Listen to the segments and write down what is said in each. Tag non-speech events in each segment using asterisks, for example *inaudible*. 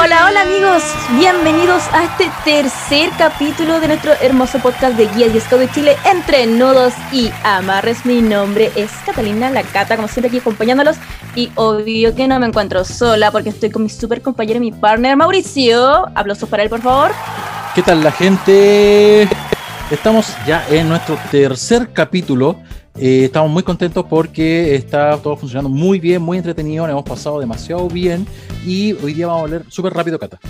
Hola, hola, amigos, bienvenidos a este tercer capítulo de nuestro hermoso podcast de Guía y Scout de Chile entre nudos y amarres. Mi nombre es Catalina La Cata, como siempre aquí acompañándolos y obvio que no me encuentro sola porque estoy con mi super compañero y mi partner Mauricio. Aplausos para él, por favor. ¿Qué tal la gente? Estamos ya en nuestro tercer capítulo eh, estamos muy contentos porque está todo funcionando muy bien, muy entretenido, nos hemos pasado demasiado bien y hoy día vamos a hablar súper rápido, Cata.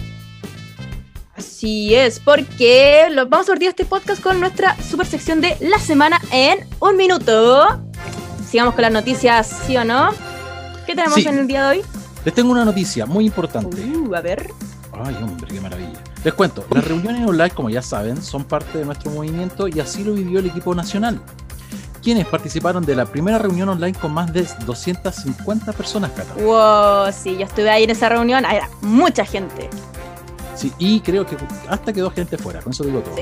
Así es, porque lo, vamos a partir este podcast con nuestra super sección de la semana en un minuto. Sigamos con las noticias, ¿sí o no? ¿Qué tenemos en el día de hoy? Les tengo una noticia muy importante. Uh, a ver. Ay, hombre, qué maravilla. Les cuento, las reuniones online, como ya saben, son parte de nuestro movimiento y así lo vivió el equipo nacional quienes participaron de la primera reunión online con más de 250 personas, Cata. Wow, sí, yo estuve ahí en esa reunión, era mucha gente. Sí, y creo que hasta quedó gente fuera, con eso digo todo.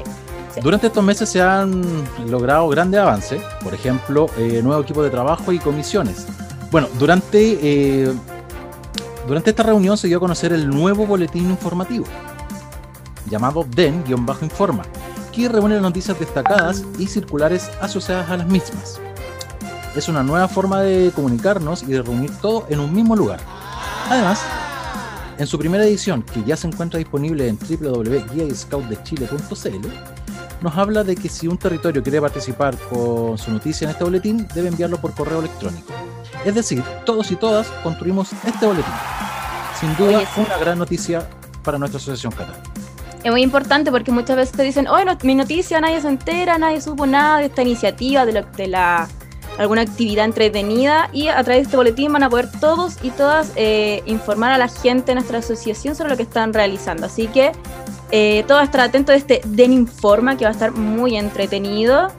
Durante estos meses se han logrado grandes avances, por ejemplo, eh, nuevo equipo de trabajo y comisiones. Bueno, durante, eh, durante esta reunión se dio a conocer el nuevo boletín informativo, llamado DEN-Informa, que reúne noticias destacadas y circulares asociadas a las mismas. Es una nueva forma de comunicarnos y de reunir todo en un mismo lugar. Además, en su primera edición, que ya se encuentra disponible en www.guiascoutdechile.cl, nos habla de que si un territorio quiere participar con su noticia en este boletín, debe enviarlo por correo electrónico. Es decir, todos y todas construimos este boletín. Sin duda, una gran noticia para nuestra asociación catalana es muy importante porque muchas veces te dicen, oye, mi noticia, nadie se entera, nadie supo nada de esta iniciativa, de, de la alguna actividad entretenida y a través de este boletín van a poder todos y todas eh, informar a la gente de nuestra asociación sobre lo que están realizando. Así que eh, todos estar atentos a este Den Informa que va a estar muy entretenido.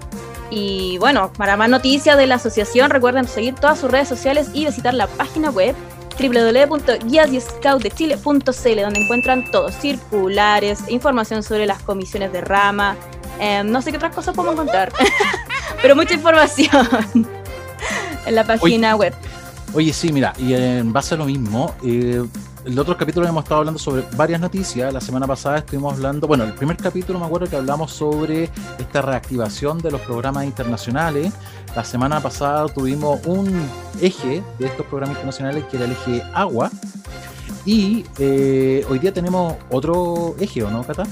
Y bueno, para más noticias de la asociación recuerden seguir todas sus redes sociales y visitar la página web www.guiasyscoutdechile.cl donde encuentran todos, circulares, información sobre las comisiones de rama, em, no sé qué otras cosas podemos encontrar, *laughs* pero mucha información *laughs* en la página web. Oye, sí, mira, y en base a lo mismo, eh, el otro capítulo hemos estado hablando sobre varias noticias. La semana pasada estuvimos hablando, bueno, el primer capítulo me acuerdo que hablamos sobre esta reactivación de los programas internacionales. La semana pasada tuvimos un eje de estos programas internacionales que era el eje agua. Y eh, hoy día tenemos otro eje, ¿o no, Cata?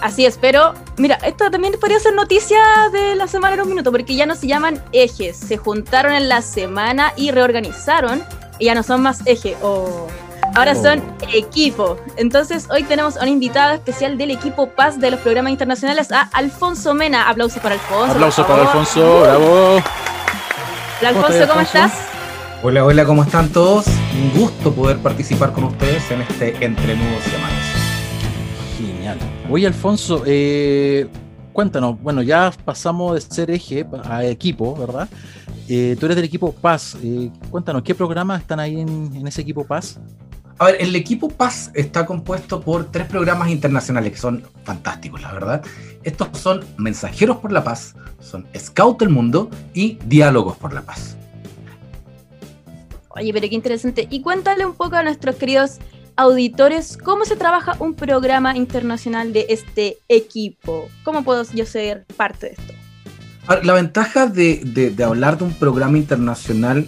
Así es, pero mira, esto también podría ser noticia de la semana en un minuto, porque ya no se llaman ejes, se juntaron en la semana y reorganizaron y ya no son más eje o Ahora son equipo. Entonces, hoy tenemos a un invitado especial del equipo Paz de los programas internacionales, a Alfonso Mena. Aplausos para Alfonso. Aplausos para Alfonso, bravo. Hola, Alfonso, ¿cómo estás? Hola, hola, ¿cómo están todos? Un gusto poder participar con ustedes en este Entre Nudos y Genial. Oye, Alfonso, eh, cuéntanos, bueno, ya pasamos de ser eje a equipo, ¿verdad? Eh, tú eres del equipo Paz. Eh, cuéntanos, ¿qué programas están ahí en, en ese equipo Paz? A ver, el equipo Paz está compuesto por tres programas internacionales que son fantásticos, la verdad. Estos son Mensajeros por la Paz, son Scout del Mundo y Diálogos por la Paz. Oye, pero qué interesante. Y cuéntale un poco a nuestros queridos auditores cómo se trabaja un programa internacional de este equipo. ¿Cómo puedo yo ser parte de esto? la ventaja de, de hablar de un programa internacional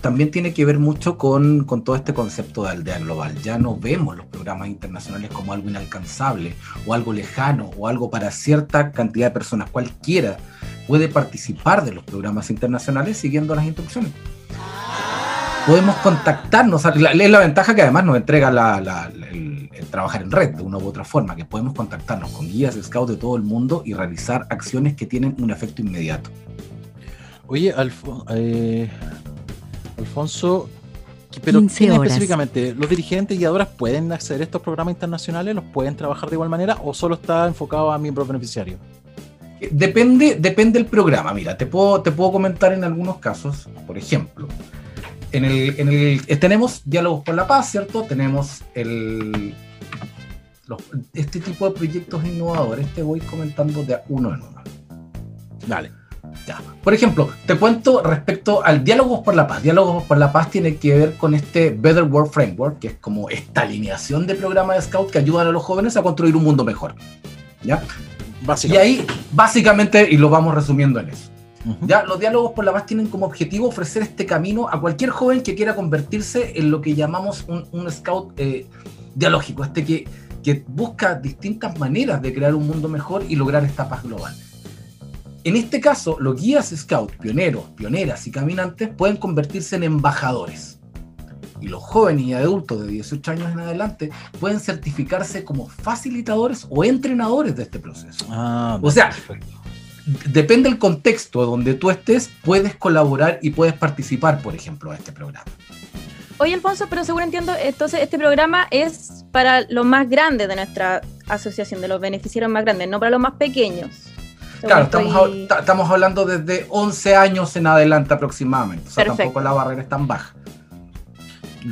también tiene que ver mucho con, todo este concepto de aldea global. Ya no vemos los programas internacionales como algo inalcanzable o algo lejano o algo para cierta cantidad de personas. Cualquiera puede participar de los programas internacionales siguiendo las instrucciones. Podemos contactarnos, es la, ventaja que además nos entrega el, trabajar en red de una u otra forma, que podemos contactarnos con guías de scout de todo el mundo y realizar acciones que tienen un efecto inmediato. Oye, Alfo, eh, Alfonso, pero ¿quién específicamente? ¿Los dirigentes y guiadoras pueden acceder a estos programas internacionales? ¿Los pueden trabajar de igual manera o solo está enfocado a miembros beneficiarios? Depende, depende del programa. Mira, te puedo, te puedo comentar en algunos casos, por ejemplo, en el, en el, eh, tenemos diálogos por la paz, ¿cierto? Tenemos el, este tipo de proyectos innovadores. Te voy comentando de uno en uno. Dale. Ya. Por ejemplo, te cuento respecto al Diálogos por la Paz. Diálogos por la Paz tiene que ver con este Better World Framework, que es como esta alineación de programas de Scout que ayudan a los jóvenes a construir un mundo mejor. ¿Ya? Y ahí, básicamente, y lo vamos resumiendo en eso. Ya, los diálogos por la paz tienen como objetivo ofrecer este camino a cualquier joven que quiera convertirse en lo que llamamos un, scout eh, dialógico, este que, que busca distintas maneras de crear un mundo mejor y lograr esta paz global. En este caso, los guías scout, pioneros, pioneras y caminantes pueden convertirse en embajadores. Y los jóvenes y adultos de 18 años en adelante pueden certificarse como facilitadores o entrenadores de este proceso. Ah, o sea, depende del contexto donde tú estés, puedes colaborar y puedes participar, por ejemplo, en este programa. Oye, Alfonso, pero según entiendo, entonces este programa es para los más grandes de nuestra asociación, de los beneficiarios más grandes, no para los más pequeños. Claro, estamos, hablando desde 11 años en adelante aproximadamente. O sea, tampoco la barrera es tan baja.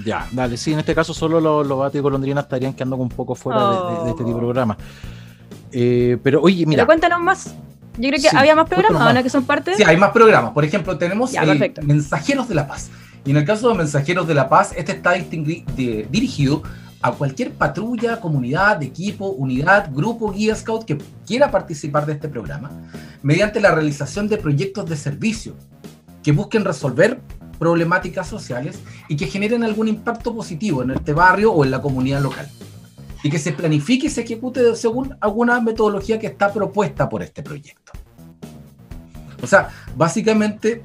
Ya, dale, sí, en este caso solo los, los y colondrinas estarían quedando un poco fuera de, este tipo de oh. programa. Eh, pero oye, mira. Pero cuéntanos más. Yo creo que había más programas, ahora que son parte. Sí, hay más programas. Por ejemplo, tenemos Mensajeros de la Paz. Y en el caso de Mensajeros de la Paz, este está dirigido a cualquier patrulla, comunidad, equipo, unidad, grupo, guía scout que quiera participar de este programa, mediante la realización de proyectos de servicio que busquen resolver problemáticas sociales y que generen algún impacto positivo en este barrio o en la comunidad local. Y que se planifique y se ejecute según alguna metodología que está propuesta por este proyecto. O sea, básicamente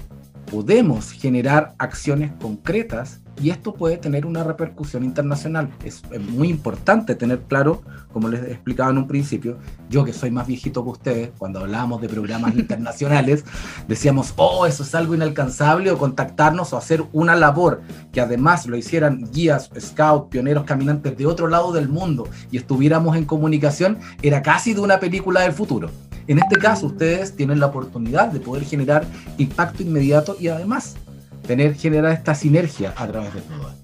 podemos generar acciones concretas y esto puede tener una repercusión internacional. Es, muy importante tener claro, como les explicaba en un principio, yo que soy más viejito que ustedes, cuando hablábamos de programas *laughs* internacionales, decíamos, oh, eso es algo inalcanzable, o contactarnos o hacer una labor que además lo hicieran guías, scouts, pioneros, caminantes de otro lado del mundo y estuviéramos en comunicación, era casi de una película del futuro. En este caso, ustedes tienen la oportunidad de poder generar impacto inmediato y además tener, generar esta sinergia a través de todo esto.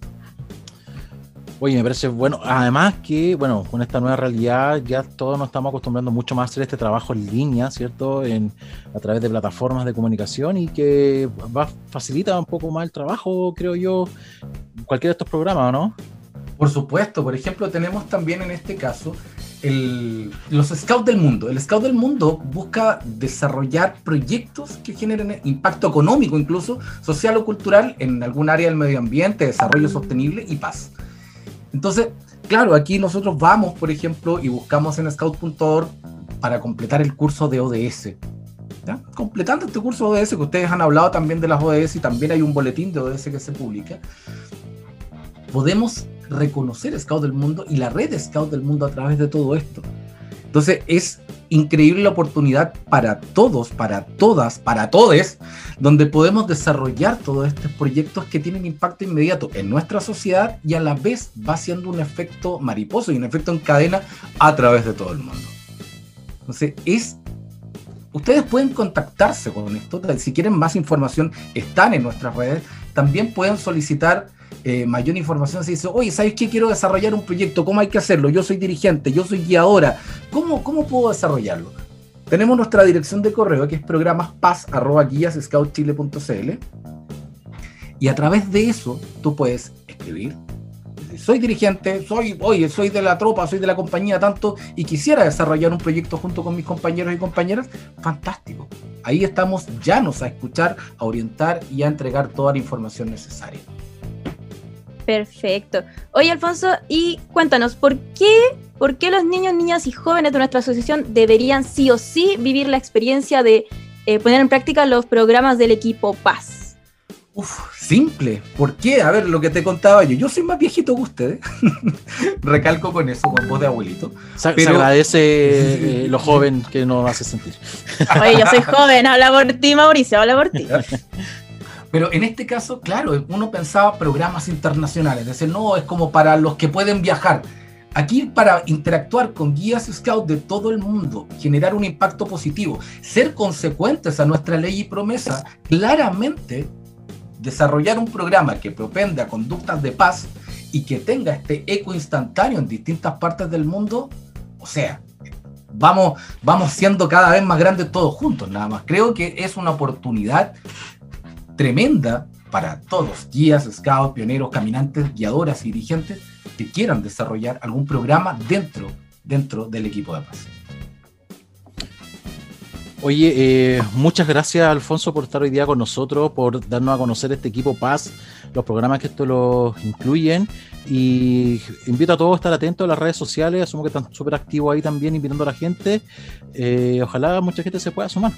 Oye, me parece bueno. Además que, bueno, con esta nueva realidad ya todos nos estamos acostumbrando mucho más a hacer este trabajo en línea, ¿cierto? En, a través de plataformas de comunicación y que va facilita un poco más el trabajo, creo yo, cualquiera de estos programas, ¿no? Por supuesto. Por ejemplo, tenemos también en este caso los Scouts del Mundo. El Scout del Mundo busca desarrollar proyectos que generen impacto económico, incluso social o cultural, en algún área del medio ambiente, desarrollo sostenible y paz. Entonces, claro, aquí nosotros vamos, por ejemplo, y buscamos en scout.org para completar el curso de ODS. Completando este curso de ODS, que ustedes han hablado también de las ODS y también hay un boletín de ODS que se publica, podemos reconocer Scout del Mundo y la red Scout del Mundo a través de todo esto. Entonces es increíble la oportunidad para todos, para todas, para todos, donde podemos desarrollar todos estos proyectos que tienen impacto inmediato en nuestra sociedad y a la vez va siendo un efecto mariposo y un efecto en cadena a través de todo el mundo. Entonces es... Ustedes pueden contactarse con esto, si quieren más información están en nuestras redes, también pueden solicitar eh, mayor información se dice, oye, ¿sabes qué? Quiero desarrollar un proyecto, ¿cómo hay que hacerlo? Yo soy dirigente, yo soy guiadora, ¿cómo, cómo puedo desarrollarlo? Tenemos nuestra dirección de correo que es programaspaz.guíasscoutchile.cl y a través de eso tú puedes escribir. Soy dirigente, soy, oye, soy de la tropa, soy de la compañía tanto y quisiera desarrollar un proyecto junto con mis compañeros y compañeras, fantástico. Ahí estamos llanos a escuchar, a orientar y a entregar toda la información necesaria. Perfecto. Oye, Alfonso, y cuéntanos, ¿por qué, ¿por qué los niños, niñas y jóvenes de nuestra asociación deberían sí o sí vivir la experiencia de eh, poner en práctica los programas del equipo Paz? Uf, simple. ¿Por qué? A ver, lo que te contaba yo. Yo soy más viejito que ustedes. *laughs* Recalco con eso, con voz de abuelito. Se, agradece *laughs* eh, lo joven que nos hace sentir. Oye, yo soy joven. Habla por ti, Mauricio. Habla por ti. *laughs* Pero en este caso, claro, uno pensaba programas internacionales, decir, no, es como para los que pueden viajar. Aquí para interactuar con guías scout de todo el mundo, generar un impacto positivo, ser consecuentes a nuestra ley y promesa, claramente desarrollar un programa que propenda conductas de paz y que tenga este eco instantáneo en distintas partes del mundo, o sea, vamos, vamos siendo cada vez más grandes todos juntos, nada más. Creo que es una oportunidad tremenda para todos, guías, scouts, pioneros, caminantes, guiadoras y dirigentes que quieran desarrollar algún programa dentro, dentro del equipo de paz. Oye, eh, muchas gracias Alfonso por estar hoy día con nosotros, por darnos a conocer este equipo Paz, los programas que esto lo incluyen y invito a todos a estar atentos a las redes sociales, asumo que están súper activos ahí también invitando a la gente, eh, ojalá mucha gente se pueda sumar.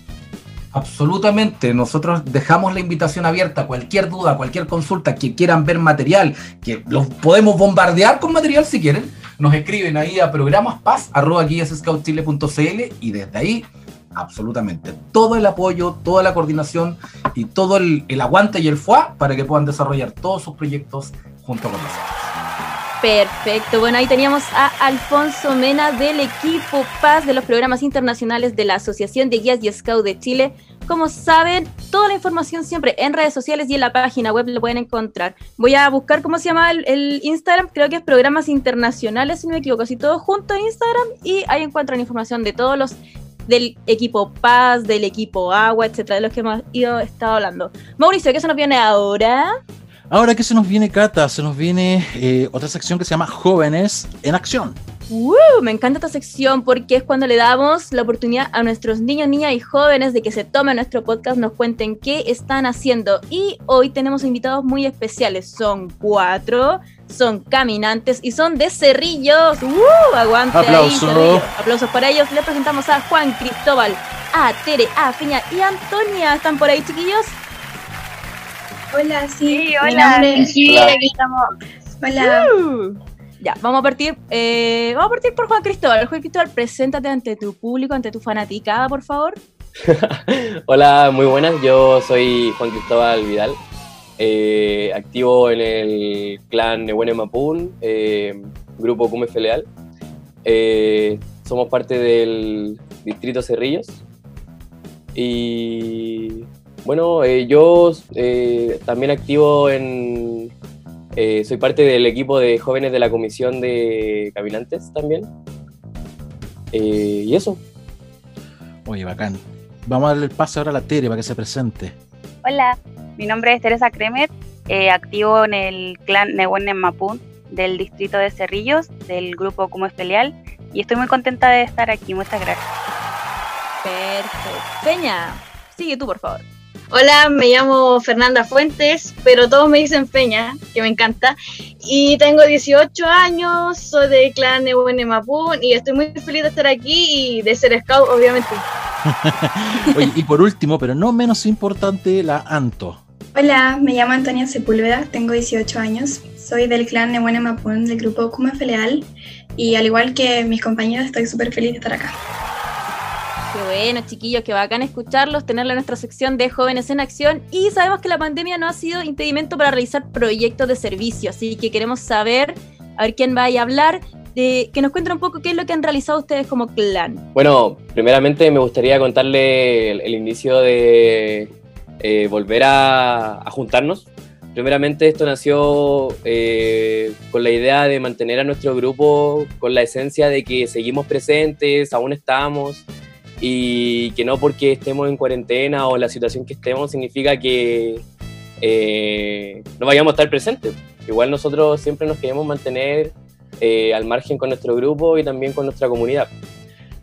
Absolutamente, nosotros dejamos la invitación abierta, cualquier duda, cualquier consulta, que quieran ver material, que los podemos bombardear con material si quieren, nos escriben ahí a programaspaz.guiascoutchile.cl y desde ahí absolutamente todo el apoyo, toda la coordinación y todo el, aguante y el FUA para que puedan desarrollar todos sus proyectos junto con nosotros. Perfecto, bueno, ahí teníamos a Alfonso Mena del equipo Paz de los programas internacionales de la Asociación de Guías y Scout de Chile. Como saben, toda la información siempre en redes sociales y en la página web lo pueden encontrar. Voy a buscar cómo se llama el, Instagram, creo que es Programas Internacionales, si no me equivoco, así todo junto en Instagram y ahí encuentran información de todos los del equipo Paz, del equipo Agua, etcétera, de los que hemos ido estado hablando. Mauricio, ¿qué se nos viene ahora? Ahora que se nos viene Cata, se nos viene eh, otra sección que se llama Jóvenes en Acción. Uh, me encanta esta sección porque es cuando le damos la oportunidad a nuestros niños, niñas y jóvenes de que se tomen nuestro podcast, nos cuenten qué están haciendo. Y hoy tenemos invitados muy especiales. Son cuatro, son caminantes y son de Cerrillos. ¡Uh! Aguante Aplauso. Aplausos para ellos. Le presentamos a Juan Cristóbal, a Tere, a Feña y a Antonia. ¿Están por ahí, chiquillos? Hola, sí. hola. Sí, aquí estamos. Hola. Uh. Ya, vamos a partir, eh, vamos a partir por Juan Cristóbal. Juan Cristóbal, preséntate ante tu público, ante tu fanaticada, por favor. *laughs* Hola, muy buenas. Yo soy Juan Cristóbal Vidal, eh, activo en el clan Nehuene Mapún, eh, grupo Cume Feleal. somos parte del distrito Cerrillos. Y bueno, yo también activo en eh, soy parte del equipo de jóvenes de la comisión de caminantes también. Eh, y eso. Oye, bacán. Vamos a darle el pase ahora a la Tere para que se presente. Hola, mi nombre es Teresa Kremer, eh, activo en el clan Nehuene Mapún del distrito de Cerrillos, del grupo Como Espelial, y estoy muy contenta de estar aquí. Muchas gracias. Perfecto. Peña, sigue tú, por favor. Hola, me llamo Fernanda Fuentes, pero todos me dicen Peña, que me encanta. Y tengo 18 años, soy de clan Nebuen Mapún y estoy muy feliz de estar aquí y de ser scout, obviamente. *laughs* Oye, y por último, pero no menos importante, la Anto. Hola, me llamo Antonia Sepúlveda, tengo 18 años, soy del clan Nebuen Mapún del grupo Kuma Feleal y al igual que mis compañeros estoy súper feliz de estar acá. Qué bueno, chiquillos, qué bacán escucharlos, tenerla en nuestra sección de Jóvenes en Acción. Y sabemos que la pandemia no ha sido impedimento para realizar proyectos de servicio, así que queremos saber, a ver quién va a hablar, de, que nos cuenten un poco qué es lo que han realizado ustedes como clan. Bueno, primeramente me gustaría contarle el, inicio de eh, volver a, juntarnos. Primeramente esto nació eh, con la idea de mantener a nuestro grupo con la esencia de que seguimos presentes, aún estamos, y que no porque estemos en cuarentena o la situación que estemos significa que eh, no vayamos a estar presentes. Igual nosotros siempre nos queremos mantener eh, al margen con nuestro grupo y también con nuestra comunidad.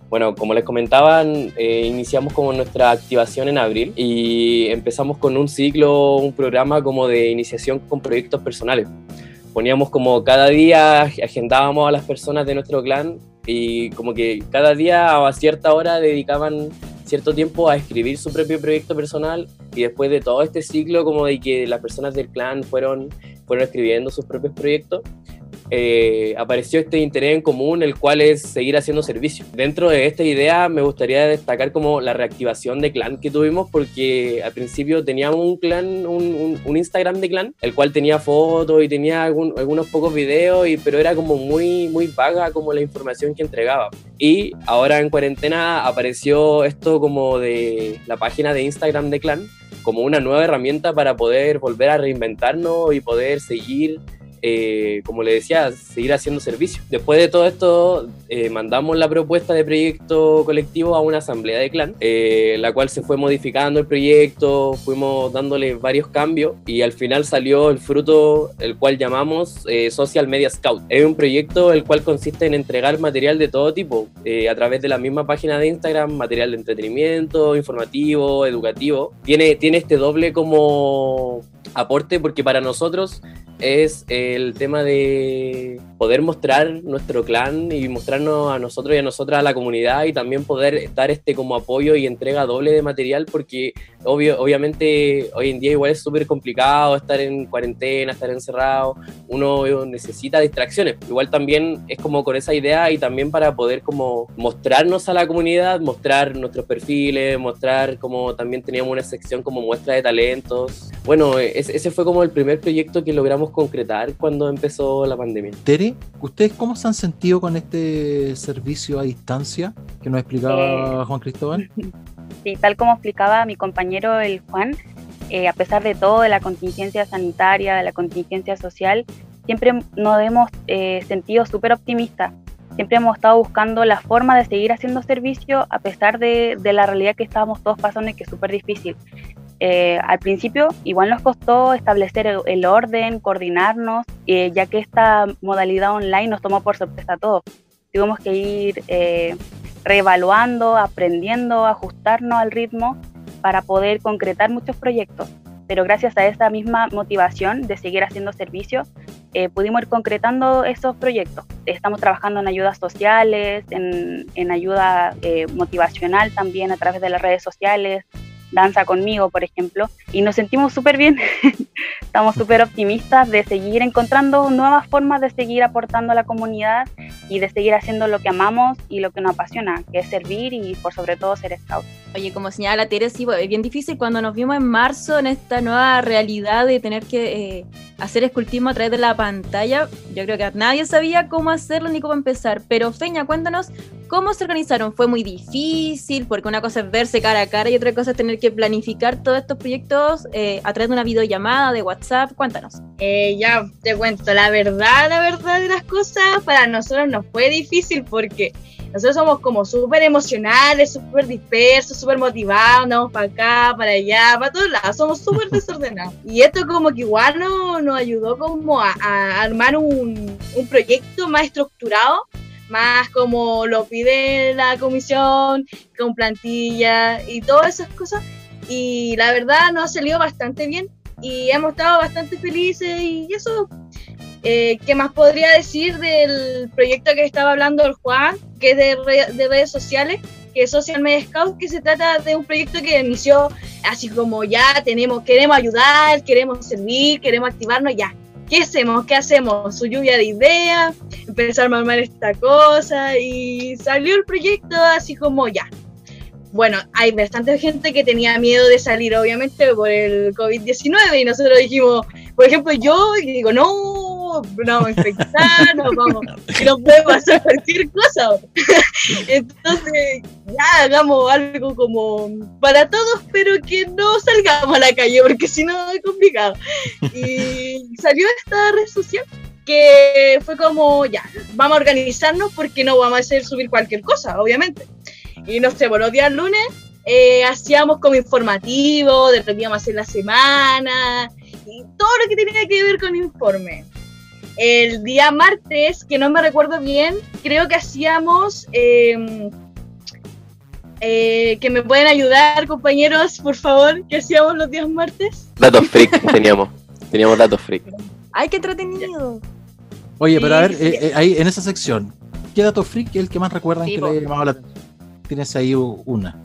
Bueno, como les comentaban, eh, iniciamos como nuestra activación en abril y empezamos con un ciclo, un programa como de iniciación con proyectos personales. Poníamos como cada día, agendábamos a las personas de nuestro clan y como que cada día a cierta hora dedicaban cierto tiempo a escribir su propio proyecto personal y después de todo este ciclo como de que las personas del clan fueron, fueron escribiendo sus propios proyectos, eh, apareció este interés en común, el cual es seguir haciendo servicio. Dentro de esta idea me gustaría destacar como la reactivación de clan que tuvimos, porque al principio teníamos un clan, un, un, Instagram de clan, el cual tenía fotos y tenía algunos pocos videos, y, pero era como muy, muy vaga como la información que entregaba. Y ahora en cuarentena apareció esto como de la página de Instagram de clan, como una nueva herramienta para poder volver a reinventarnos y poder seguir eh, como le decía, seguir haciendo servicio. Después de todo esto, eh, mandamos la propuesta de proyecto colectivo a una asamblea de clan, eh, la cual se fue modificando el proyecto, fuimos dándole varios cambios y al final salió el fruto, el cual llamamos Social Media Scout. Es un proyecto el cual consiste en entregar material de todo tipo a través de la misma página de Instagram, material de entretenimiento, informativo, educativo. Tiene, tiene este doble como aporte porque para nosotros es el tema de poder mostrar nuestro clan y mostrarnos a nosotros y a nosotras a la comunidad y también poder dar este como apoyo y entrega doble de material porque obvio, obviamente hoy en día igual es súper complicado estar en cuarentena, estar encerrado, uno necesita distracciones. Igual también es como con esa idea y también para poder como mostrarnos a la comunidad, mostrar nuestros perfiles, mostrar como también teníamos una sección como muestra de talentos. Bueno, ese fue como el primer proyecto que logramos concretar cuando empezó la pandemia. Tere, ¿ustedes cómo se han sentido con este servicio a distancia que nos explicaba eh, Juan Cristóbal? *laughs* Sí, tal como explicaba mi compañero el Juan, eh, a pesar de todo, de la contingencia sanitaria, de la contingencia social, siempre nos hemos eh, sentido súper optimistas. Siempre hemos estado buscando la forma de seguir haciendo servicio a pesar de, de la realidad que estábamos todos pasando y que es súper difícil. Eh, al principio igual nos costó establecer el, orden, coordinarnos, eh, ya que esta modalidad online nos tomó por sorpresa a todos. Tuvimos que ir eh, reevaluando, aprendiendo, ajustarnos al ritmo para poder concretar muchos proyectos. Pero gracias a esa misma motivación de seguir haciendo servicio, pudimos ir concretando esos proyectos. Estamos trabajando en ayudas sociales, en ayuda motivacional también a través de las redes sociales, Danza conmigo, por ejemplo, y nos sentimos súper bien. *laughs* Estamos súper optimistas de seguir encontrando nuevas formas de seguir aportando a la comunidad y de seguir haciendo lo que amamos y lo que nos apasiona, que es servir y por sobre todo ser scout. Oye, como señala Tere, sí, es bien difícil cuando nos vimos en marzo en esta nueva realidad de tener que eh, hacer escultismo a través de la pantalla. Yo creo que nadie sabía cómo hacerlo ni cómo empezar. Pero Feña, cuéntanos cómo se organizaron. ¿Fue muy difícil? Porque una cosa es verse cara a cara y otra cosa es tener que planificar todos estos proyectos eh, a través de una videollamada, de WhatsApp. Cuéntanos. Eh, ya te cuento, la verdad, la verdad de las cosas, para nosotros no fue difícil porque nosotros somos como súper emocionales, súper dispersos, súper motivados, andamos para acá, para allá, para todos lados, somos súper *laughs* desordenados. Y esto como que igual no, nos ayudó como a, armar un, un proyecto más estructurado más como lo pide la comisión, con plantilla y todas esas cosas. Y la verdad nos ha salido bastante bien y hemos estado bastante felices y eso eh, ¿Qué más podría decir del proyecto que estaba hablando el Juan, que es de, redes sociales, que es Social Media Scout, que se trata de un proyecto que inició así como ya tenemos, queremos ayudar, queremos servir, queremos activarnos, ya. ¿Qué hacemos? ¿Qué hacemos? Su lluvia de ideas, empezar a armar esta cosa y salió el proyecto así como ya. Bueno, hay bastante gente que tenía miedo de salir, obviamente, por el COVID-19 y nosotros dijimos, por ejemplo, yo digo, no, no vamos a infectar, no vamos, no puede pasar cualquier cosa. *laughs* Entonces, ya hagamos algo como para todos, pero que no salgamos a la calle, porque si no es complicado. Y salió esta red social que fue como, ya, vamos a organizarnos porque no vamos a hacer subir cualquier cosa, obviamente. Y no sé, buenos días lunes eh, hacíamos como informativo de lo que íbamos a hacer la semana y todo lo que tenía que ver con informe el día martes, que no me recuerdo bien, creo que hacíamos... Em, eh, que me pueden ayudar, compañeros, por favor, ¿qué hacíamos los días martes? Datos freak *laughs* teníamos, teníamos datos freak. ¡Ay, qué entretenido! Oye, pero a ver, eh, eh, ahí en esa sección, ¿qué dato freak es el que más recuerdan que le haya llamado la... Tienes ahí una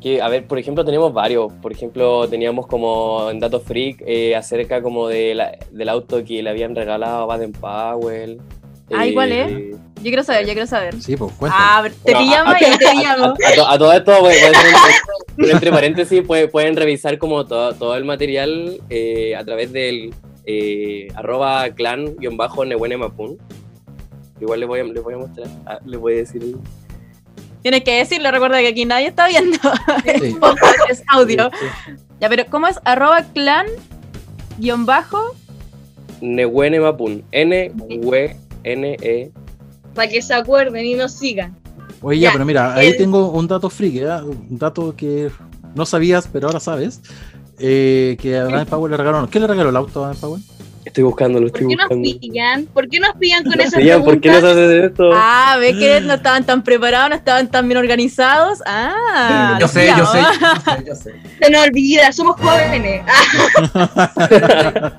que, a ver, por ejemplo, tenemos varios. Por ejemplo, teníamos como en Datos Freak eh, acerca como de del auto que le habían regalado a Baden Powell. Ah, igual es. Eh, yo quiero saber, yo quiero saber. Sí, pues cuéntame. Ah, te pillamos y te pillamos. A, todo esto, entre paréntesis, pueden revisar como todo, todo el material eh, a través del arroba clan-nebuenemapun. Igual les voy, a, les voy a mostrar, ah, les voy a decir Tienes que decirlo, recuerda que aquí nadie está viendo. *laughs* es audio. Ya, pero ¿cómo es? Arroba clan guion bajo. Nehuene Mapun. N-W-N-E. Para que se acuerden y nos sigan. Oye, Ya, ya, pero mira, ahí el- tengo un dato friki, ¿eh? un dato que no sabías, pero ahora sabes. eh, que a Dan Powell le regalaron. ¿Qué le regaló el auto a Dan Powell? Estoy buscando, lo ¿Por estoy qué nos pillan? ¿Por qué nos pillan con esas pillan, ¿Por qué nos preguntas? hacen esto? Ah, ¿ves que no estaban tan preparados, no estaban tan bien organizados? Ah, yo sé, yo sé, pillamos. yo sé, yo sé. *laughs* Se nos olvida, somos jóvenes. Ah, *laughs*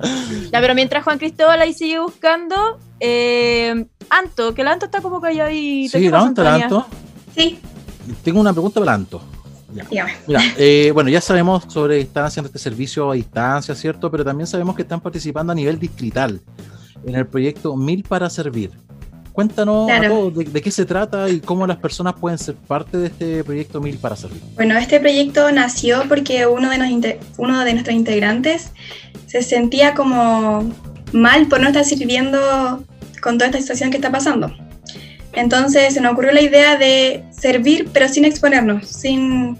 Ya, pero mientras Juan Cristóbal ahí sigue buscando, eh, Anto, que el Anto está como calladito. Sí, ¿qué ¿no? Anto? Sí, Tengo una pregunta para Anto. Ya. Mira, eh, bueno, ya sabemos sobre están haciendo este servicio a distancia, ¿cierto? Pero también sabemos que están participando a nivel distrital en el proyecto Mil para Servir. Cuéntanos a Claro. todos de, de qué se trata y cómo las personas pueden ser parte de este proyecto Mil para Servir. Bueno, este proyecto nació porque uno de, nos uno de nuestros integrantes se sentía como mal por no estar sirviendo con toda esta situación que está pasando. Entonces se nos ocurrió la idea de servir, pero sin exponernos, sin,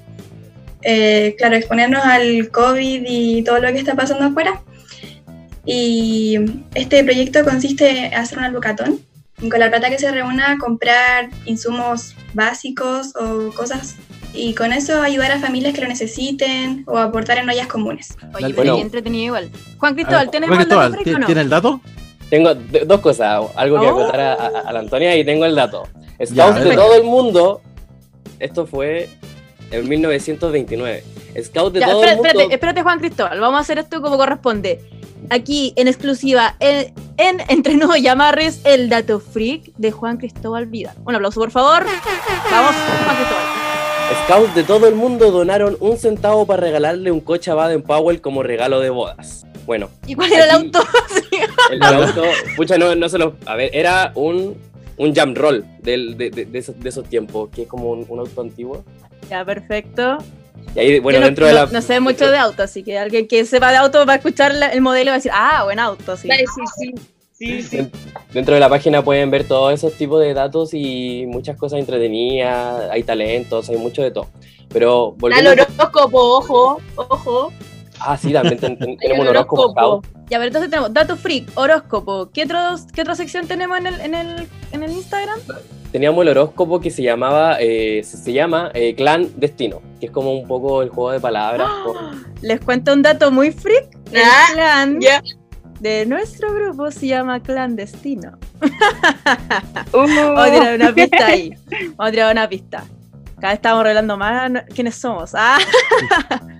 eh, claro, exponernos al COVID y todo lo que está pasando afuera. Y este proyecto consiste en hacer un albocatón con la plata que se reúna comprar insumos básicos o cosas y con eso ayudar a familias que lo necesiten o aportar en ollas comunes. Oye, Bueno. entretenido igual. Juan Cristóbal, ver, ¿tenemos Juan el dato Cristóbal, freak ¿ti- o no? ¿tiene el dato? Tengo dos cosas, algo que Oh. acotar a, a- a la Antonia y tengo el dato. Ya, Scouts de todo el mundo, esto fue en 1929. Scouts de Ya, todo espérate, el mundo. espérate, espérate, Juan Cristóbal. Vamos a hacer esto como corresponde. Aquí, en exclusiva, en, en Entre Nudos y Amarres, el dato freak de Juan Cristóbal Vida. Un aplauso, por favor. Vamos, Juan Cristóbal. Scouts de todo el mundo donaron un centavo para regalarle un coche a Baden Powell como regalo de bodas. Bueno, ¿Y cuál era el auto? *laughs* El auto, pucha, no, no se lo. A ver, era un, un jam roll de, de- de esos, de esos tiempos, que es como un, un auto antiguo. ya, perfecto. Y ahí, bueno, Yo no, dentro de no- la. no sé mucho de auto, así que alguien que sepa de auto va a escuchar la- el modelo y va a decir, ah, buen auto, sí. sí, sí, sí, sí. Den- Dentro de la página pueden ver todos esos tipos de datos y muchas cosas entretenidas, hay talentos, hay mucho de todo. Pero Al volviendo... horóscopo, ojo, ojo. Ah, sí, también ten- ten- Hay tenemos un horóscopo. Ya, pero entonces tenemos dato freak, horóscopo. ¿Qué, otros, qué otra sección tenemos en el, en el, en el Instagram? Teníamos el horóscopo que se llamaba, eh, se, se llama eh, Clan Destino, que es como un poco el juego de palabras. con- Les cuento un dato muy freak. El Ah, clan de nuestro grupo se llama Clandestino. *laughs* Uh, Vamos a tirar una pista ahí. Vamos a tirar una pista. Cada vez estamos revelando más quiénes somos. Ah,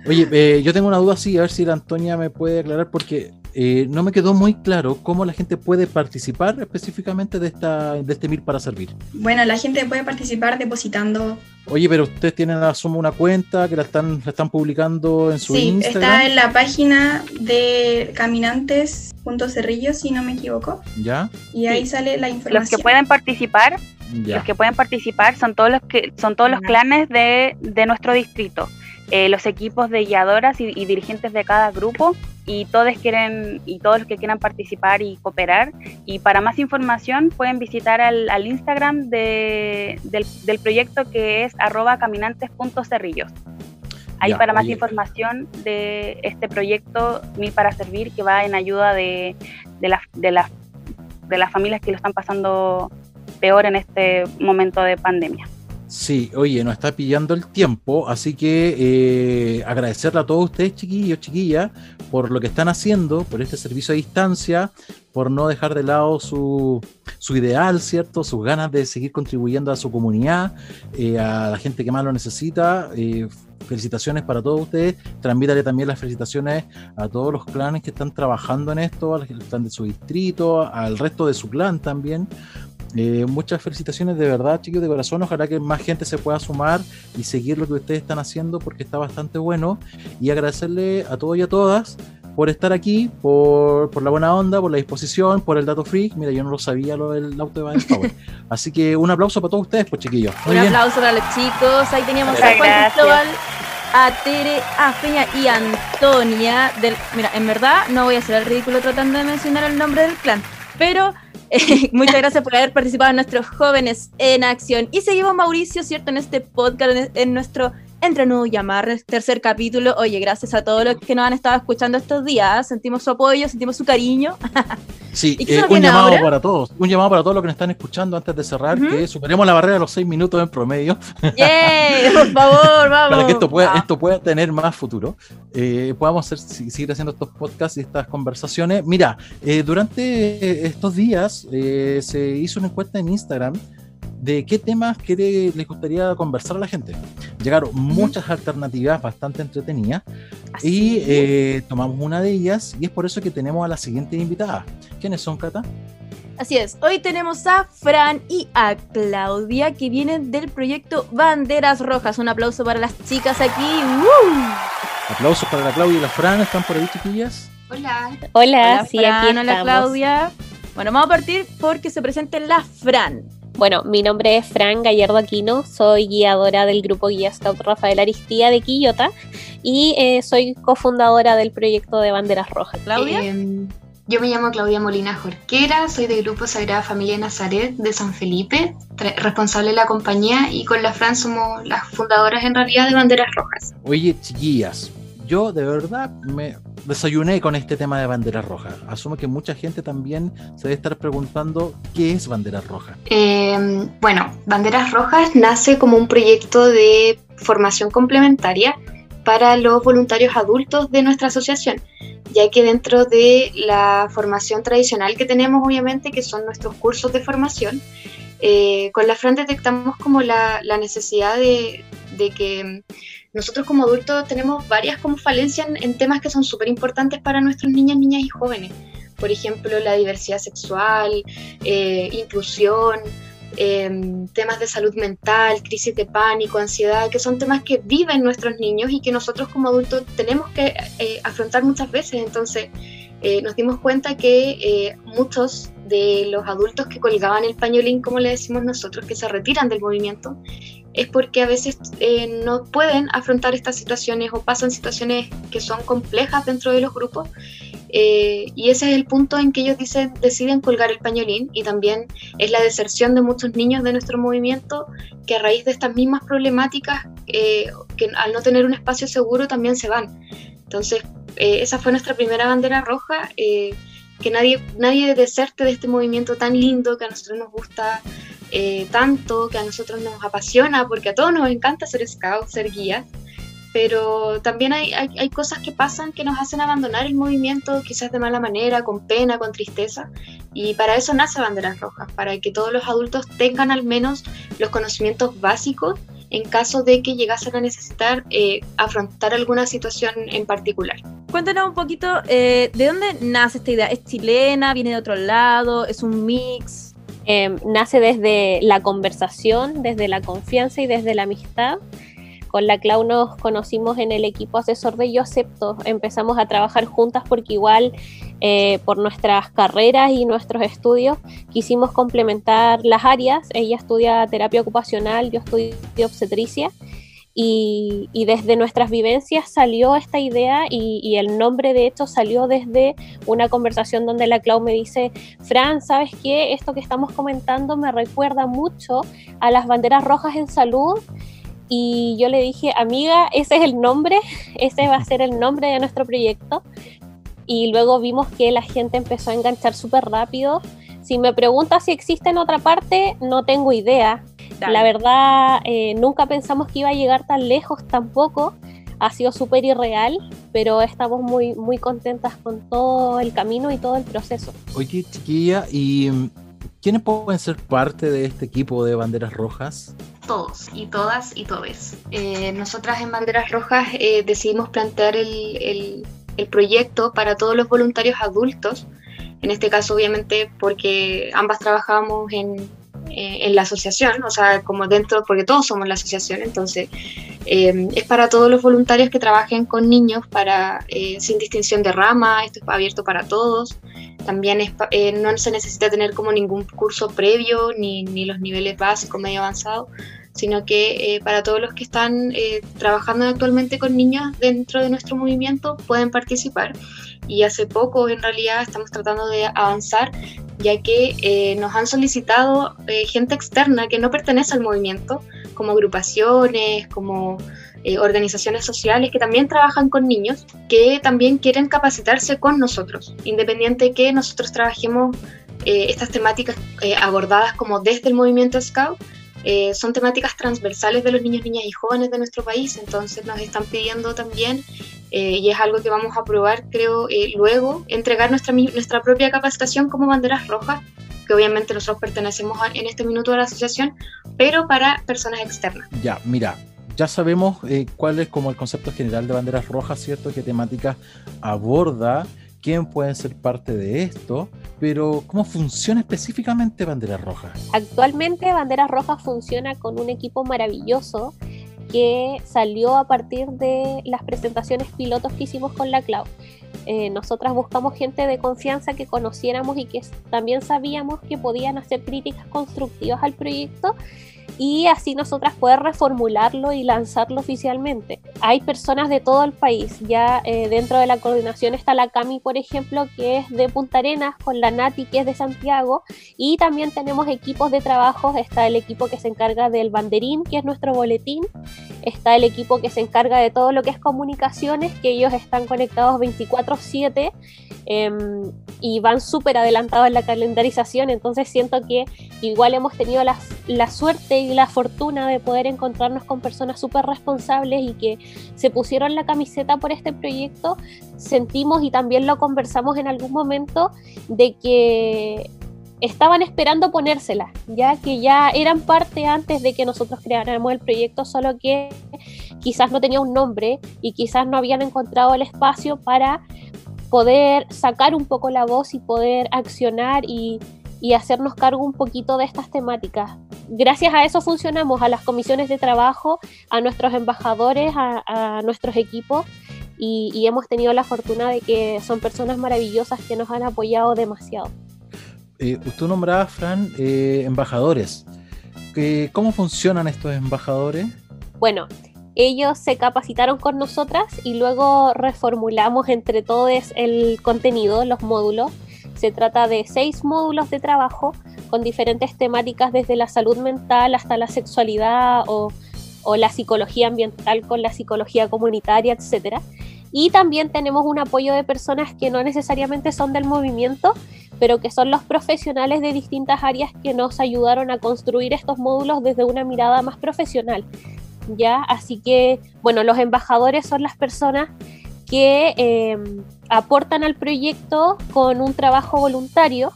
Oye, eh, yo tengo una duda así, a ver si la Antonia me puede aclarar, porque eh, no me quedó muy claro cómo la gente puede participar específicamente de esta de este Mil para Servir. Bueno, la gente puede participar depositando. Oye, pero ustedes tienen asumo una cuenta que la están, la están publicando en su Sí, Instagram. está en la página de caminantes.cerrillos, si no me equivoco. ¿Ya? Y ahí Sí. sale la los información. que pueden participar, Ya. los que pueden participar son todos los que son todos los Ajá. clanes de, de nuestro distrito. Eh, los equipos de guiadoras y, y dirigentes de cada grupo y todos quieren y todos los que quieran participar y cooperar y para más información pueden visitar al, al Instagram de- del, del proyecto que es arroba caminantes.cerrillos Ahí Ya, para más oye. información de este proyecto Mil para Servir que va en ayuda de, de, las, de, las, de las familias que lo están pasando peor en este momento de pandemia. Sí, oye, nos está pillando el tiempo, así que eh, agradecerle a todos ustedes, chiquillos, chiquillas, por lo que están haciendo, por este servicio a distancia, por no dejar de lado su, su ideal, ¿cierto? Sus ganas de seguir contribuyendo a su comunidad, eh, a la gente que más lo necesita. eh, felicitaciones para todos ustedes. Transmítale también las felicitaciones a todos los clanes que están trabajando en esto, al clan de su distrito, al resto de su clan también. Eh, muchas felicitaciones de verdad, chicos, de corazón. Ojalá que más gente se pueda sumar y seguir lo que ustedes están haciendo porque está bastante bueno. Y agradecerle a todos y a todas por estar aquí, por, por la buena onda, por la disposición, por el dato freak. Mira, yo no lo sabía lo del auto de Baden Powell. *laughs* Así que un aplauso para todos ustedes, pues chiquillos. Muy un bien. aplauso para los chicos. Ahí teníamos Muchas a Juan. Cristóbal, a Tere, a Peña y a Antonia. Del, mira, en verdad no voy a hacer el ridículo tratando de mencionar el nombre del clan, pero *laughs* eh, muchas gracias por haber participado en nuestros jóvenes en acción. Y seguimos Mauricio, ¿cierto? En este podcast, en, en nuestro entre Nudo y tercer capítulo. Oye, gracias a todos los que nos han estado escuchando estos días. Sentimos su apoyo, sentimos su cariño. *laughs* Sí, eh, un llamado para todos. Un llamado para todos los que nos están escuchando antes de cerrar, que superemos la barrera de los seis minutos en promedio. *laughs* ¡Yay! Por favor, vamos. *laughs* para que esto pueda, esto pueda tener más futuro. Eh, podamos seguir haciendo estos podcasts y estas conversaciones. Mira, eh, durante estos días se hizo una encuesta en Instagram de qué temas quiere, les gustaría conversar a la gente. Llegaron muchas alternativas bastante entretenidas y eh, tomamos una de ellas y es por eso que tenemos a la siguiente invitada. ¿Quiénes son, Cata? Así es, hoy tenemos a Fran y a Claudia que vienen del proyecto Banderas Rojas. Un aplauso para las chicas aquí. Aplausos para la Claudia y la Fran, ¿están por ahí chiquillas? Hola. Hola, sí, aquí estamos. Hola Claudia. Bueno, vamos a partir porque se presente la Fran. Bueno, mi nombre es Fran Gallardo Aquino, soy guiadora del grupo Guía Scout Rafael Aristía de Quillota y eh, soy cofundadora del proyecto de Banderas Rojas. ¿Claudia? Em, yo me llamo Claudia Molina Jorquera, soy del grupo Sagrada Familia Nazaret de San Felipe, responsable de la compañía y con la Fran somos las fundadoras en realidad de Banderas Rojas. Oye, chiquillas, yo de verdad me desayuné con este tema de bandera roja. Asumo que mucha gente también se debe estar preguntando qué es bandera roja. Em, bueno, Banderas Rojas nace como un proyecto de formación complementaria para los voluntarios adultos de nuestra asociación, ya que dentro de la formación tradicional que tenemos, obviamente, que son nuestros cursos de formación, eh, con la FRAN detectamos como la, necesidad de que nosotros como adultos tenemos varias como falencias en, temas que son súper importantes para nuestros niñas, niñas y jóvenes. Por ejemplo, la diversidad sexual, eh, inclusión, em, temas de salud mental, crisis de pánico, ansiedad, que son temas que viven nuestros niños y que nosotros como adultos tenemos que eh, afrontar muchas veces. Entonces, eh, nos dimos cuenta que muchos de los adultos que colgaban el pañolín, como le decimos nosotros, que se retiran del movimiento, es porque a veces eh, no pueden afrontar estas situaciones o pasan situaciones que son complejas dentro de los grupos. Eh, y ese es el punto en que ellos dicen, deciden colgar el pañolín y también es la deserción de muchos niños de nuestro movimiento que a raíz de estas mismas problemáticas, eh, que al no tener un espacio seguro también se van. Entonces, esa fue nuestra primera bandera roja, que nadie, nadie deserte de este movimiento tan lindo que a nosotros nos gusta eh, tanto, que a nosotros nos apasiona, porque a todos nos encanta ser scout, ser guías, pero también hay, hay, cosas que pasan que nos hacen abandonar el movimiento, quizás de mala manera, con pena, con tristeza, y para eso nace Banderas Rojas, para que todos los adultos tengan al menos los conocimientos básicos en caso de que llegasen a necesitar eh, afrontar alguna situación en particular. Cuéntanos un poquito, eh, ¿de dónde nace esta idea? ¿Es chilena? ¿Viene de otro lado? ¿Es un mix? Em, nace desde la conversación, desde la confianza y desde la amistad. Con la Clau nos conocimos en el equipo asesor de Yo Acepto. Empezamos a trabajar juntas porque igual eh, por nuestras carreras y nuestros estudios quisimos complementar las áreas. Ella estudia terapia ocupacional, yo estudio obstetricia y, desde nuestras vivencias salió esta idea y, el nombre de hecho salió desde una conversación donde la Clau me dice, Fran, ¿sabes qué? Esto que estamos comentando me recuerda mucho a las banderas rojas en salud. Y yo le dije, amiga, ese es el nombre, *laughs* ese va a ser el nombre de nuestro proyecto. Y luego vimos que la gente empezó a enganchar súper rápido. Si me preguntas si existe en otra parte, no tengo idea la verdad, eh, nunca pensamos que iba a llegar tan lejos tampoco. Ha sido súper irreal, pero estamos muy, muy contentas con todo el camino y todo el proceso. Oye, chiquilla, ¿y mm, quiénes pueden ser parte de este equipo de Banderas Rojas? Todos y todas y todes. Eh, nosotras en Banderas Rojas eh, decidimos plantear el, el proyecto para todos los voluntarios adultos en este caso obviamente porque ambas trabajábamos en, eh, en la asociación, o sea, como dentro, porque todos somos la asociación, entonces eh, es para todos los voluntarios que trabajen con niños para eh, sin distinción de rama, esto es abierto para todos, también no se necesita tener como ningún curso previo ni, ni los niveles básicos, medio avanzado, sino que para todos los que están trabajando actualmente con niños dentro de nuestro movimiento pueden participar y hace poco en realidad estamos tratando de avanzar ya que eh, nos han solicitado eh, gente externa que no pertenece al movimiento, como agrupaciones, como eh, organizaciones sociales que también trabajan con niños, que también quieren capacitarse con nosotros, independiente de que nosotros trabajemos estas temáticas abordadas como desde el movimiento Scout. son temáticas transversales de los niños, niñas y jóvenes de nuestro país, entonces nos están pidiendo también, y es algo que vamos a probar, creo, luego, entregar nuestra, nuestra propia capacitación como banderas rojas que obviamente nosotros pertenecemos en este minuto a la asociación, pero para personas externas. Ya, mira, ya sabemos eh, cuál es como el concepto general de banderas rojas, ¿cierto? ¿Qué temáticas aborda? ¿Quién puede ser parte de esto? Pero ¿cómo funciona específicamente Banderas Rojas? Actualmente Banderas Rojas funciona con un equipo maravilloso que salió a partir de las presentaciones pilotos que hicimos con la Cloud. Eh, nosotras buscamos gente de confianza que conociéramos y que también sabíamos que podían hacer críticas constructivas al proyecto y así nosotras poder reformularlo y lanzarlo oficialmente. Hay personas de todo el país, ya eh, dentro de la coordinación está la Cami, por ejemplo, que es de Punta Arenas, con la Nati, que es de Santiago, y también tenemos equipos de trabajo, está el equipo que se encarga del banderín, que es nuestro boletín, está el equipo que se encarga de todo lo que es comunicaciones, que ellos están conectados 24/7 em, y van súper adelantados en la calendarización, entonces siento que igual hemos tenido la, la suerte la fortuna de poder encontrarnos con personas súper responsables y que se pusieron la camiseta por este proyecto, sentimos y también lo conversamos en algún momento de que estaban esperando ponérsela, ya que ya eran parte antes de que nosotros creáramos el proyecto, solo que quizás no tenía un nombre y quizás no habían encontrado el espacio para poder sacar un poco la voz y poder accionar y, y hacernos cargo un poquito de estas temáticas. Gracias a eso funcionamos, a las comisiones de trabajo, a nuestros embajadores, a, nuestros equipos y, hemos tenido la fortuna de que son personas maravillosas que nos han apoyado demasiado. Eh, usted nombraba, Fran, eh, embajadores. ¿Cómo funcionan estos embajadores? Bueno, ellos se capacitaron con nosotras y luego reformulamos entre todos el contenido, los módulos se trata de seis módulos de trabajo con diferentes temáticas desde la salud mental hasta la sexualidad o, la psicología ambiental con la psicología comunitaria, etc. Y también tenemos un apoyo de personas que no necesariamente son del movimiento, pero que son los profesionales de distintas áreas que nos ayudaron a construir estos módulos desde una mirada más profesional. ¿ya? Así que, bueno, los embajadores son las personas que em, aportan al proyecto con un trabajo voluntario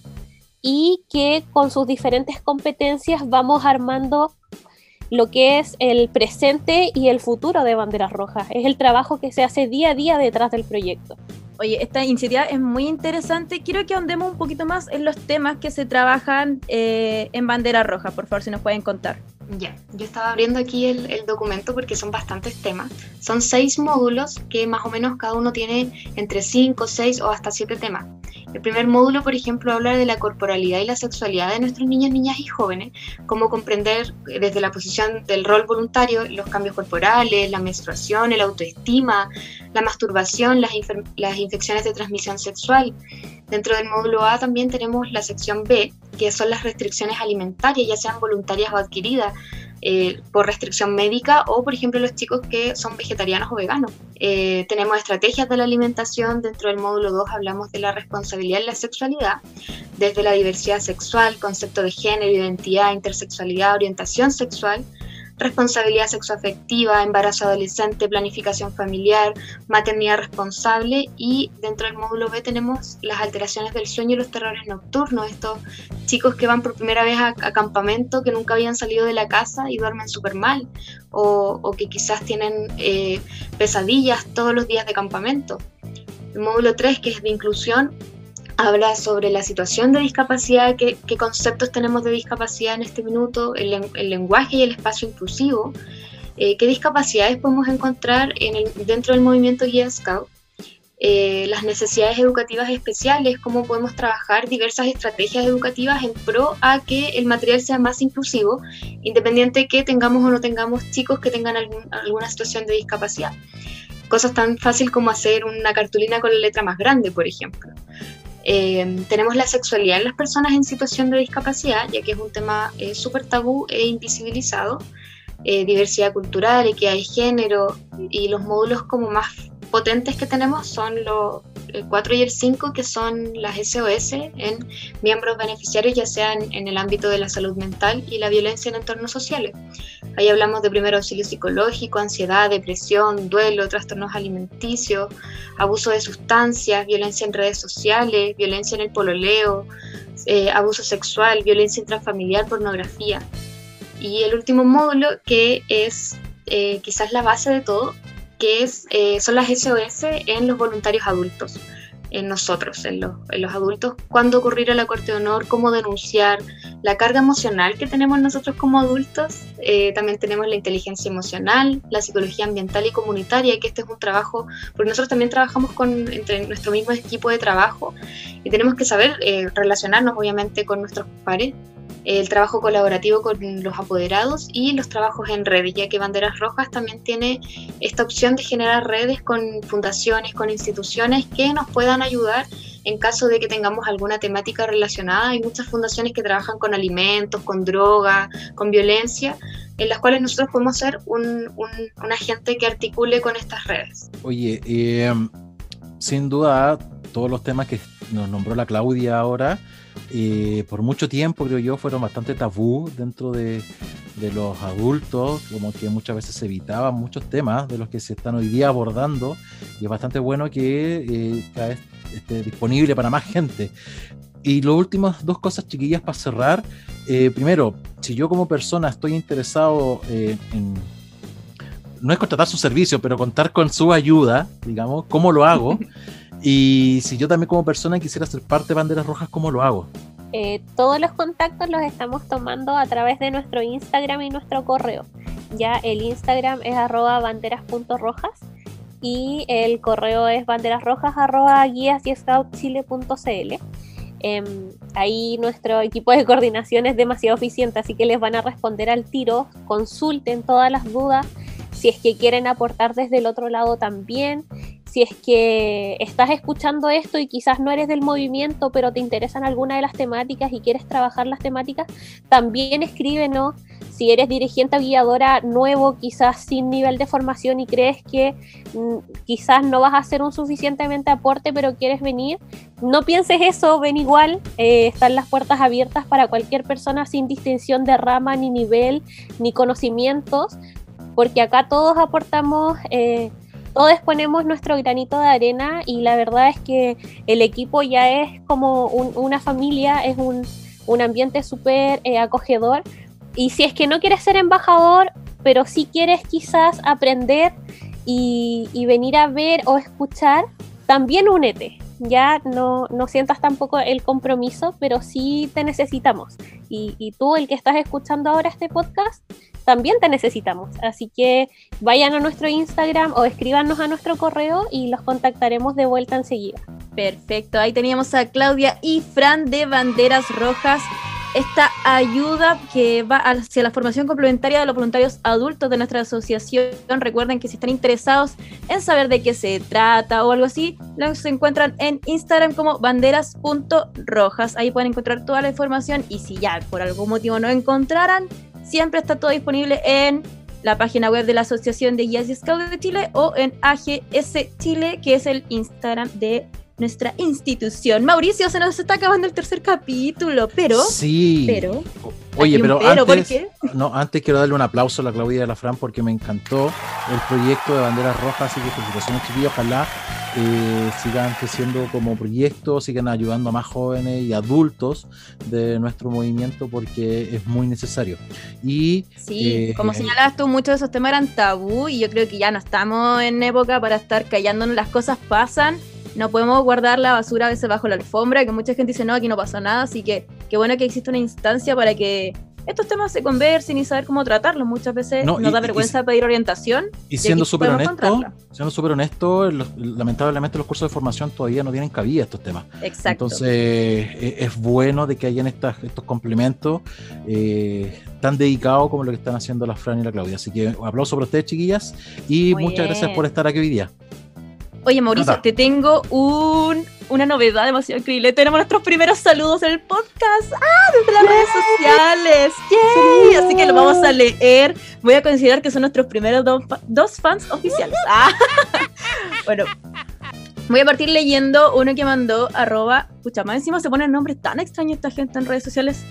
y que con sus diferentes competencias vamos armando lo que es el presente y el futuro de Banderas Rojas. Es el trabajo que se hace día a día detrás del proyecto. Oye, esta iniciativa es muy interesante. Quiero que ahondemos un poquito más en los temas que se trabajan eh, en Bandera Roja. Por favor, si nos pueden contar. Ya, yo estaba abriendo aquí el, documento porque son bastantes temas. Son seis módulos que más o menos cada uno tiene entre cinco, seis o hasta siete temas. El primer módulo, por ejemplo, habla de la corporalidad y la sexualidad de nuestros niños, niñas y jóvenes, cómo comprender desde la posición del rol voluntario los cambios corporales, la menstruación, el autoestima, la masturbación, las, las infecciones de transmisión sexual. Dentro del módulo A también tenemos la sección B, que son las restricciones alimentarias, ya sean voluntarias o adquiridas, eh, por restricción médica o, por ejemplo, los chicos que son vegetarianos o veganos. Eh, tenemos estrategias de la alimentación. Dentro del módulo 2 hablamos de la responsabilidad en la sexualidad, desde la diversidad sexual, concepto de género, identidad, intersexualidad, orientación sexual, responsabilidad sexoafectiva, embarazo adolescente, planificación familiar, maternidad responsable y dentro del módulo B tenemos las alteraciones del sueño y los terrores nocturnos, estos chicos que van por primera vez a, campamento, que nunca habían salido de la casa y duermen súper mal o, que quizás tienen eh, pesadillas todos los días de campamento. El módulo 3, que es de inclusión, habla sobre la situación de discapacidad, qué, conceptos tenemos de discapacidad en este minuto, el, lenguaje y el espacio inclusivo, eh, qué discapacidades podemos encontrar en dentro del movimiento Guía Scout, eh, las necesidades educativas especiales, cómo podemos trabajar diversas estrategias educativas en pro a que el material sea más inclusivo, independiente de que tengamos o no tengamos chicos que tengan alguna situación de discapacidad. Cosas tan fácil como hacer una cartulina con la letra más grande, por ejemplo. Eh, tenemos la sexualidad en las personas en situación de discapacidad, ya que es un tema eh, súper tabú e invisibilizado. eh, diversidad cultural, equidad de género y los módulos como más potentes que tenemos son los el 4 y el 5, que son las SOS en miembros beneficiarios, ya sean en el ámbito de la salud mental y la violencia en entornos sociales. Ahí hablamos de primer auxilio psicológico, ansiedad, depresión, duelo, trastornos alimenticios, abuso de sustancias, violencia en redes sociales, violencia en el pololeo, eh, abuso sexual, violencia intrafamiliar, pornografía. Y el último módulo, que es eh, quizás la base de todo, que es, eh, son las SOS en los voluntarios adultos, en nosotros, en los, en los adultos, cuándo ocurrir a la Corte de Honor, cómo denunciar, la carga emocional que tenemos nosotros como adultos, eh, también tenemos la inteligencia emocional, la psicología ambiental y comunitaria, que este es un trabajo, porque nosotros también trabajamos con, entre nuestro mismo equipo de trabajo y tenemos que saber eh, relacionarnos obviamente con nuestros pares el trabajo colaborativo con los apoderados y los trabajos en redes, ya que Banderas Rojas también tiene esta opción de generar redes con fundaciones, con instituciones que nos puedan ayudar en caso de que tengamos alguna temática relacionada. Hay muchas fundaciones que trabajan con alimentos, con droga, con violencia, en las cuales nosotros podemos ser un, agente que articule con estas redes. Oye, eh, sin duda, todos los temas que nos nombró la Claudia ahora, eh, por mucho tiempo, creo yo, fueron bastante tabú dentro de, los adultos, como que muchas veces se evitaban muchos temas de los que se están hoy día abordando, y es bastante bueno que eh, esté disponible para más gente. Y las últimas dos cosas chiquillas para cerrar. Eh, primero, si yo como persona estoy interesado en, no es contratar su servicio, pero contar con su ayuda, digamos, ¿cómo lo hago? *laughs* Y si yo también como persona quisiera ser parte de Banderas Rojas, ¿cómo lo hago? Eh, todos los contactos los estamos tomando a través de nuestro Instagram y nuestro correo. Ya el Instagram es arroba banderas.rojas y el correo es banderasrojas arroba guías y em, ahí nuestro equipo de coordinación es demasiado eficiente, así que les van a responder al tiro, consulten todas las dudas, si es que quieren aportar desde el otro lado también si es que estás escuchando esto y quizás no eres del movimiento, pero te interesan alguna de las temáticas y quieres trabajar las temáticas, también escríbenos. Si eres dirigente o guiadora nuevo, quizás sin nivel de formación y crees que mm, quizás no vas a hacer un suficientemente aporte, pero quieres venir, no pienses eso, ven igual. Eh, están las puertas abiertas para cualquier persona sin distinción de rama, ni nivel, ni conocimientos, porque acá todos aportamos. Eh, todos ponemos nuestro granito de arena y la verdad es que el equipo ya es como una familia, es un, ambiente súper eh, acogedor. Y si es que no quieres ser embajador, pero si quieres quizás aprender y, venir a ver o escuchar, también únete. Ya no, no, sientas tampoco el compromiso, pero sí te necesitamos. Y tú, el que estás escuchando ahora este podcast, también te necesitamos. Así que vayan a nuestro Instagram o escríbanos a nuestro correo y los contactaremos de vuelta enseguida. Perfecto, ahí teníamos a Claudia y Fran de Banderas Rojas. Esta ayuda que va hacia la formación complementaria de los voluntarios adultos de nuestra asociación. Recuerden que si están interesados en saber de qué se trata o algo así, los encuentran en Instagram como banderas.rojas. Ahí pueden encontrar toda la información y si ya por algún motivo no encontraran, Siempre está todo disponible en la página web de la Asociación de Guías y Scouts de Chile o en AGS Chile, que es el Instagram de nuestra institución. Mauricio, se nos está acabando el tercer capítulo, pero. Sí. Pero. Oye, pero, antes, no, antes quiero darle un aplauso a la Claudia de la Fran porque me encantó el proyecto de Banderas Rojas, así que felicitaciones chiquillos, ojalá eh, sigan creciendo como proyecto, sigan ayudando a más jóvenes y adultos de nuestro movimiento porque es muy necesario. Y, sí, como eh, señalabas tú, muchos de esos temas eran tabú y yo creo que ya no estamos en época para estar callándonos, las cosas pasan no podemos guardar la basura a veces bajo la alfombra, que mucha gente dice, no, aquí no pasa nada, así que qué bueno que existe una instancia para que estos temas se conversen y saber cómo tratarlos. Muchas veces nos da vergüenza pedir orientación. Y siendo súper honesto, siendo súper honesto, lamentablemente los cursos de formación todavía no tienen cabida estos temas. Exacto. Entonces e, es bueno de que hayan estas, estos complementos eh, tan dedicados como lo que están haciendo la Fran y la Claudia. Así que un aplauso para ustedes, chiquillas, y muchas gracias por estar aquí hoy día. Oye, Mauricio, te tengo un, una novedad demasiado increíble. Tenemos nuestros primeros saludos en el podcast. ¡Ah! Desde las redes sociales. ¡Yay! Así que lo vamos a leer. Voy a considerar que son nuestros primeros dos, fans oficiales. Ah. *laughs* bueno, voy a partir leyendo uno que mandó arroba. Pucha, más encima se ponen nombres tan extraños esta gente en redes sociales.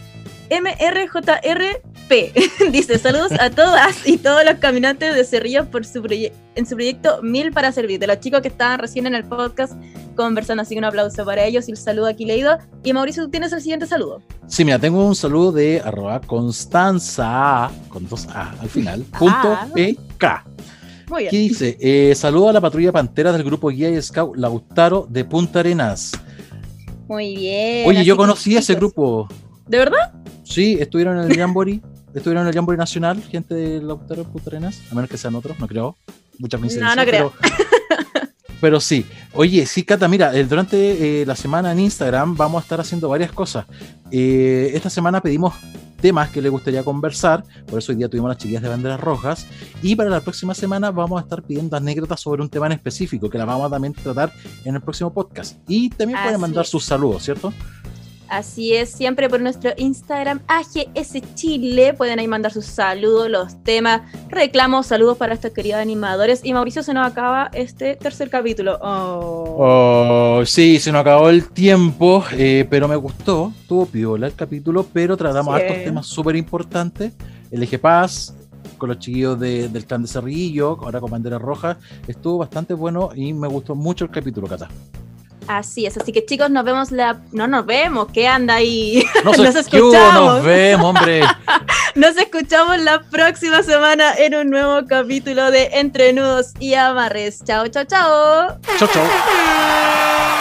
MRJRP *laughs* dice saludos a todas y todos los caminantes de Cerrillo por su en su proyecto Mil para Servir, de los chicos que estaban recién en el podcast conversando, así que un aplauso para ellos y el saludo aquí leído. Y Mauricio, ¿tú tienes el siguiente saludo? Sí, mira, tengo un saludo de arroba Constanza, con dos A al final, punto PK. Muy bien. ¿Qué dice? Eh, saludo a la patrulla Pantera del grupo Guía y Scout Lautaro de Punta Arenas. Muy bien. Oye, yo conocí a ese grupo. ¿De verdad? Sí, estuvieron en el Jamboree, estuvieron en el Jamboree Nacional, gente de Lautaro Putarenas, a menos que sean otros, no creo. Muchas coincidencias. No, no creo. Pero, sí. Oye, sí, Cata, mira, eh, durante eh, la semana en Instagram vamos a estar haciendo varias cosas. Eh, esta semana pedimos temas que le gustaría conversar, por eso hoy día tuvimos las chiquillas de banderas rojas, y para la próxima semana vamos a estar pidiendo anécdotas sobre un tema en específico, que la vamos a también tratar en el próximo podcast. Y también pueden mandar sus saludos, ¿cierto? Así es, siempre por nuestro Instagram AGS Chile. Pueden ahí mandar sus saludos, los temas, reclamos, saludos para estos queridos animadores. Y Mauricio, se nos acaba este tercer capítulo. Oh, oh sí, se nos acabó el tiempo, eh, pero me gustó. Tuvo piola el capítulo, pero tratamos estos temas súper importantes. El eje paz, con los chiquillos del clan de Cerrillo, ahora con bandera roja. Estuvo bastante bueno y me gustó mucho el capítulo, Cata. Así es, así que chicos, nos vemos la... No nos vemos, ¿qué anda ahí? *laughs* Nos, nos escuchamos. Nos vemos, hombre. *laughs* nos escuchamos la próxima semana en un nuevo capítulo de Entre Nudos y Amarres. Chao, chao, chao. Chao, chao. *laughs*